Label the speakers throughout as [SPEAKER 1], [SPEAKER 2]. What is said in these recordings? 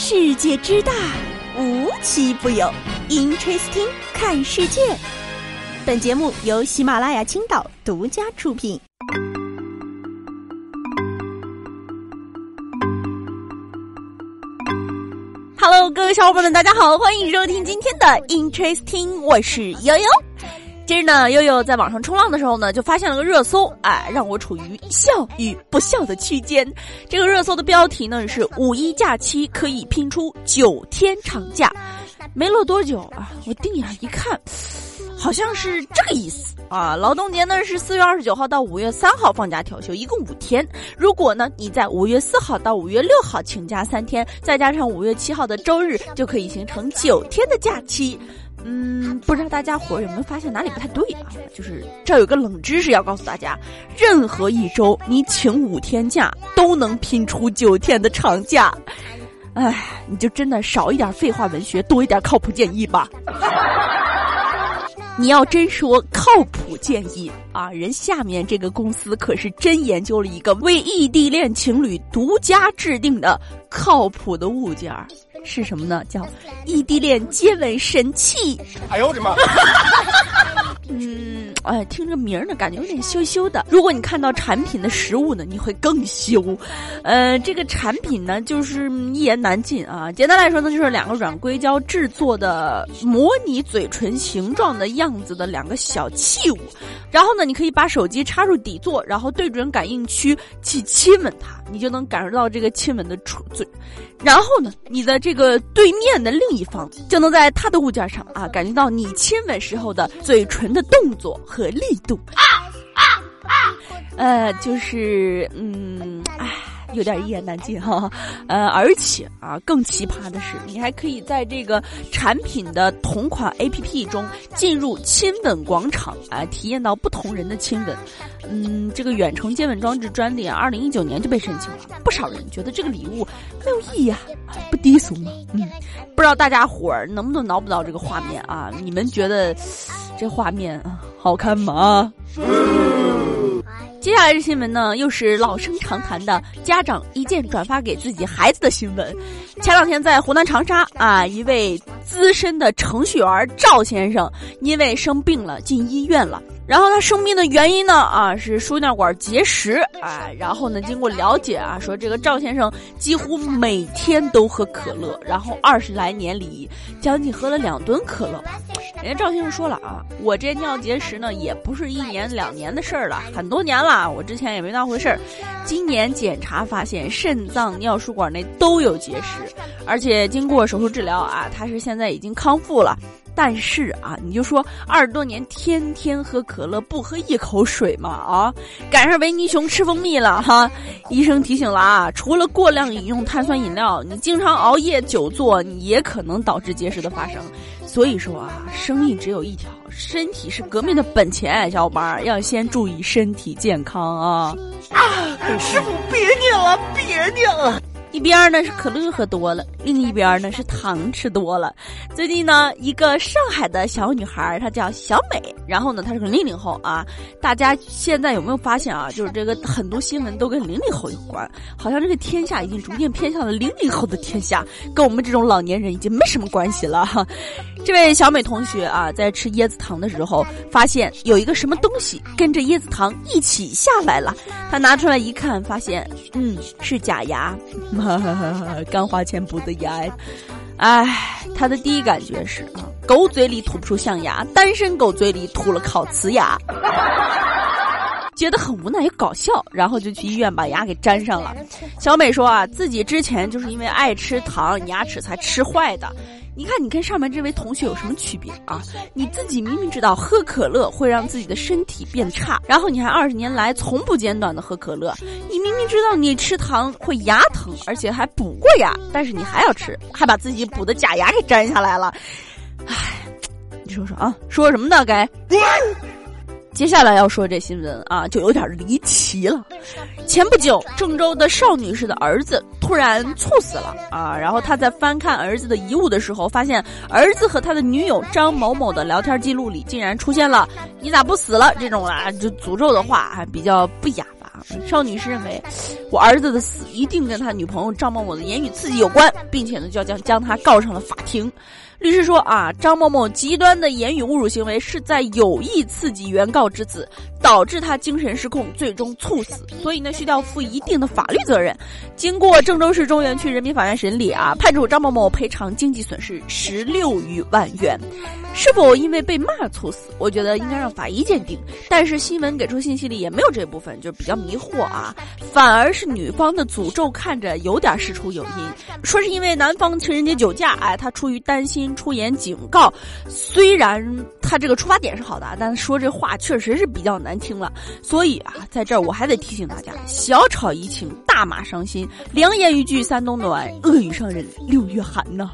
[SPEAKER 1] 世界之大，无奇不有。Interesting，看世界。本节目由喜马拉雅青岛独家出品。Hello，各位小伙伴们，大家好，欢迎收听今天的 Interesting，我是悠悠。今日呢，悠悠在网上冲浪的时候呢，就发现了个热搜，哎，让我处于笑与不笑的区间。这个热搜的标题呢是“五一假期可以拼出九天长假”。没落多久啊，我定眼一看，好像是这个意思啊。劳动节呢是四月二十九号到五月三号放假调休，一共五天。如果呢你在五月四号到五月六号请假三天，再加上五月七号的周日，就可以形成九天的假期。嗯，不知道大家伙有没有发现哪里不太对啊？就是这有个冷知识要告诉大家：任何一周你请五天假，都能拼出九天的长假。哎，你就真的少一点废话文学，多一点靠谱建议吧。你要真说靠谱建议啊，人下面这个公司可是真研究了一个为异地恋情侣独家制定的靠谱的物件儿。是什么呢？叫异地恋接吻神器。哎呦我的妈！嗯，哎，听这名儿呢，感觉有点羞羞的。如果你看到产品的实物呢，你会更羞。呃，这个产品呢，就是一言难尽啊。简单来说呢，就是两个软硅胶制作的模拟嘴唇形状的样子的两个小器物。然后呢，你可以把手机插入底座，然后对准感应区去亲吻它，你就能感受到这个亲吻的触嘴。然后呢，你的这个对面的另一方就能在他的物件上啊，感觉到你亲吻时候的嘴唇的动作和力度。啊啊啊！呃，就是嗯，唉。有点一言难尽哈，呃，而且啊，更奇葩的是，你还可以在这个产品的同款 A P P 中进入亲吻广场啊，体验到不同人的亲吻。嗯，这个远程接吻装置专利啊，二零一九年就被申请了。不少人觉得这个礼物没有意义啊，不低俗吗？嗯，不知道大家伙儿能不能挠不到这个画面啊？你们觉得这画面好看吗？接下来这新闻呢，又是老生常谈的家长一键转发给自己孩子的新闻。前两天在湖南长沙啊，一位资深的程序员赵先生因为生病了进医院了。然后他生病的原因呢？啊，是输尿管结石啊。然后呢，经过了解啊，说这个赵先生几乎每天都喝可乐，然后二十来年里将近喝了两吨可乐。人家赵先生说了啊，我这尿结石呢也不是一年两年的事儿了，很多年了。我之前也没当回事儿。今年检查发现肾脏、尿输管内都有结石，而且经过手术治疗啊，他是现在已经康复了。但是啊，你就说二十多年天天喝可乐不喝一口水嘛啊，赶上维尼熊吃蜂蜜了哈。医生提醒了啊，除了过量饮用碳酸饮料，你经常熬夜久坐，你也可能导致结石的发生。所以说啊，生意只有一条，身体是革命的本钱，小伙伴儿要先注意身体健康啊。啊，师傅别念了，别念了。一边呢是可乐喝多了，另一边呢是糖吃多了。最近呢，一个上海的小女孩，她叫小美，然后呢，她是个零零后啊。大家现在有没有发现啊？就是这个很多新闻都跟零零后有关，好像这个天下已经逐渐偏向了零零后的天下，跟我们这种老年人已经没什么关系了。哈，这位小美同学啊，在吃椰子糖的时候，发现有一个什么东西跟着椰子糖一起下来了。她拿出来一看，发现，嗯，是假牙。刚花钱补的牙，哎，她的第一感觉是啊，狗嘴里吐不出象牙，单身狗嘴里吐了烤瓷牙，觉得很无奈又搞笑，然后就去医院把牙给粘上了。小美说啊，自己之前就是因为爱吃糖，牙齿才吃坏的。你看，你跟上面这位同学有什么区别啊？你自己明明知道喝可乐会让自己的身体变差，然后你还二十年来从不间断的喝可乐。你明明知道你吃糖会牙疼，而且还补过牙，但是你还要吃，还把自己补的假牙给粘下来了。唉，你说说啊，说什么呢？该。接下来要说这新闻啊，就有点离奇了。前不久，郑州的邵女士的儿子突然猝死了啊，然后他在翻看儿子的遗物的时候，发现儿子和他的女友张某某的聊天记录里竟然出现了“你咋不死了”这种啊，就诅咒的话，还比较不雅吧。邵女士认为，我儿子的死一定跟他女朋友张某某的言语刺激有关，并且呢，就要将将他告上了法庭。律师说啊，张某某极端的言语侮辱行为是在有意刺激原告之子，导致他精神失控，最终猝死，所以呢，需要负一定的法律责任。经过郑州市中原区人民法院审理啊，判处张某某赔偿经济损失十六余万元。是否因为被骂猝死？我觉得应该让法医鉴定。但是新闻给出信息里也没有这部分，就比较迷惑啊。反而是女方的诅咒看着有点事出有因，说是因为男方情人节酒驾，哎，他出于担心。出言警告，虽然他这个出发点是好的，但说这话确实是比较难听了。所以啊，在这儿我还得提醒大家：小吵怡情，大骂伤心，良言一句三冬暖，恶语伤人六月寒呐。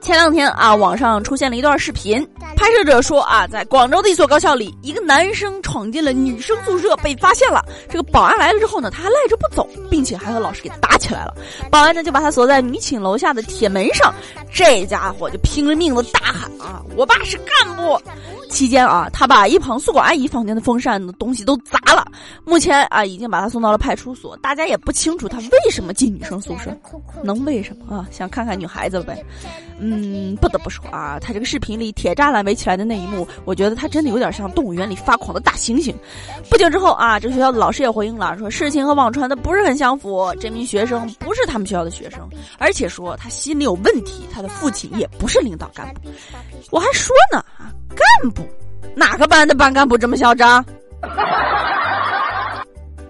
[SPEAKER 1] 前两天啊，网上出现了一段视频，拍摄者说啊，在广州的一所高校里，一个男生闯进了女生宿舍被发现了。这个保安来了之后呢，他还赖着不走，并且还和老师给打起来了。保安呢就把他锁在女寝楼下的铁门上，这家伙就拼了命的大喊啊：“我爸是干部！”期间啊，他把一旁宿管阿姨房间的风扇的东西都砸了。目前啊，已经把他送到了派出所。大家也不清楚他为什么进女生宿舍，能为什么啊？想看看女孩子呗。嗯，不得不说啊，他这个视频里铁栅栏起来的那一幕，我觉得他真的有点像动物园里发狂的大猩猩。不久之后啊，这学校的老师也回应了，说事情和网传的不是很相符，这名学生不是他们学校的学生，而且说他心里有问题，他的父亲也不是领导干部。我还说呢啊。干部，哪个班的班干部这么嚣张？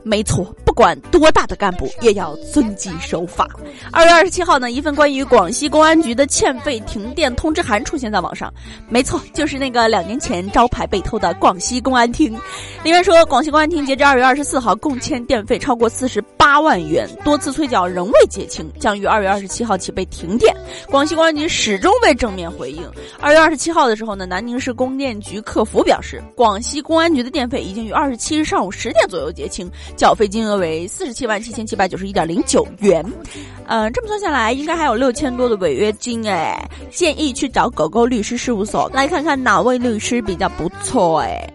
[SPEAKER 1] 没错。管多大的干部也要遵纪守法。二月二十七号呢，一份关于广西公安局的欠费停电通知函出现在网上。没错，就是那个两年前招牌被偷的广西公安厅。里面说，广西公安厅截至二月二十四号共欠电费超过四十八万元，多次催缴仍未结清，将于二月二十七号起被停电。广西公安局始终未正面回应。二月二十七号的时候呢，南宁市供电局客服表示，广西公安局的电费已经于二十七日上午十点左右结清，缴费金额为。四十七万七千七百九十一点零九元，嗯，这么算下来，应该还有六千多的违约金哎，建议去找狗狗律师事务所来看看哪位律师比较不错哎。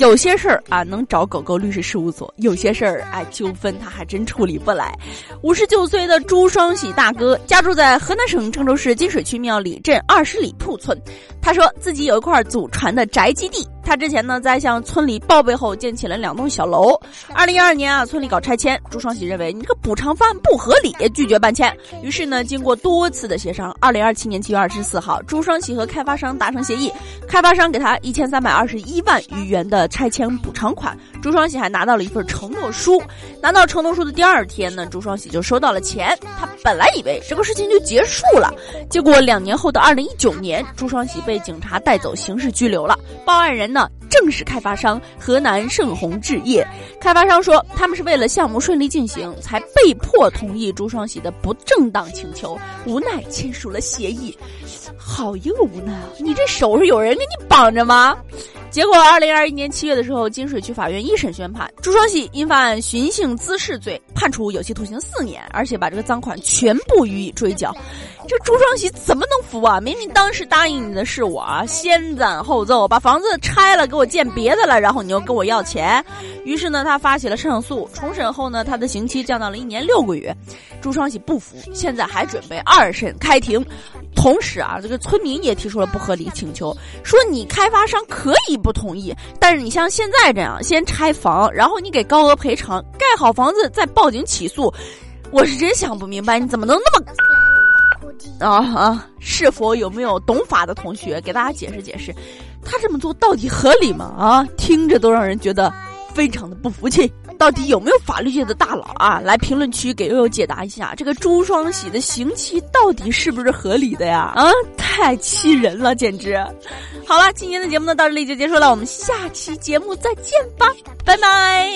[SPEAKER 1] 有些事儿啊，能找狗狗律师事务所；有些事儿，哎，纠纷他还真处理不来。五十九岁的朱双喜大哥家住在河南省郑州市金水区庙里镇二十里铺村，他说自己有一块祖传的宅基地。他之前呢，在向村里报备后，建起了两栋小楼。二零一二年啊，村里搞拆迁，朱双喜认为你这个补偿方案不合理，拒绝搬迁。于是呢，经过多次的协商，二零二七年七月二十四号，朱双喜和开发商达成协议，开发商给他一千三百二十一万余元的拆迁补偿款。朱双喜还拿到了一份承诺书。拿到承诺书的第二天呢，朱双喜就收到了钱。他本来以为这个事情就结束了，结果两年后的二零一九年，朱双喜被警察带走刑事拘留了。报案人呢？正是开发商河南盛虹置业。开发商说，他们是为了项目顺利进行，才被迫同意朱双喜的不正当请求，无奈签署了协议。好一个无奈啊！你这手是有人给你绑着吗？结果，二零二一年七月的时候，金水区法院一审宣判，朱双喜因犯寻衅滋事罪，判处有期徒刑四年，而且把这个赃款全部予以追缴。这朱双喜怎么能服啊？明明当时答应你的是我，先斩后奏，把房子拆了给我建别的了，然后你又跟我要钱。于是呢，他发起了上诉。重审后呢，他的刑期降到了一年六个月。朱双喜不服，现在还准备二审开庭。同时啊，这个村民也提出了不合理请求，说你开发商可以不同意，但是你像现在这样先拆房，然后你给高额赔偿，盖好房子再报警起诉，我是真想不明白你怎么能那么。啊啊！是否有没有懂法的同学给大家解释解释，他这么做到底合理吗？啊，听着都让人觉得非常的不服气。到底有没有法律界的大佬啊，来评论区给悠悠解答一下，这个朱双喜的刑期到底是不是合理的呀？啊，太气人了，简直！好了，今天的节目呢到这里就结束了，我们下期节目再见吧，拜拜。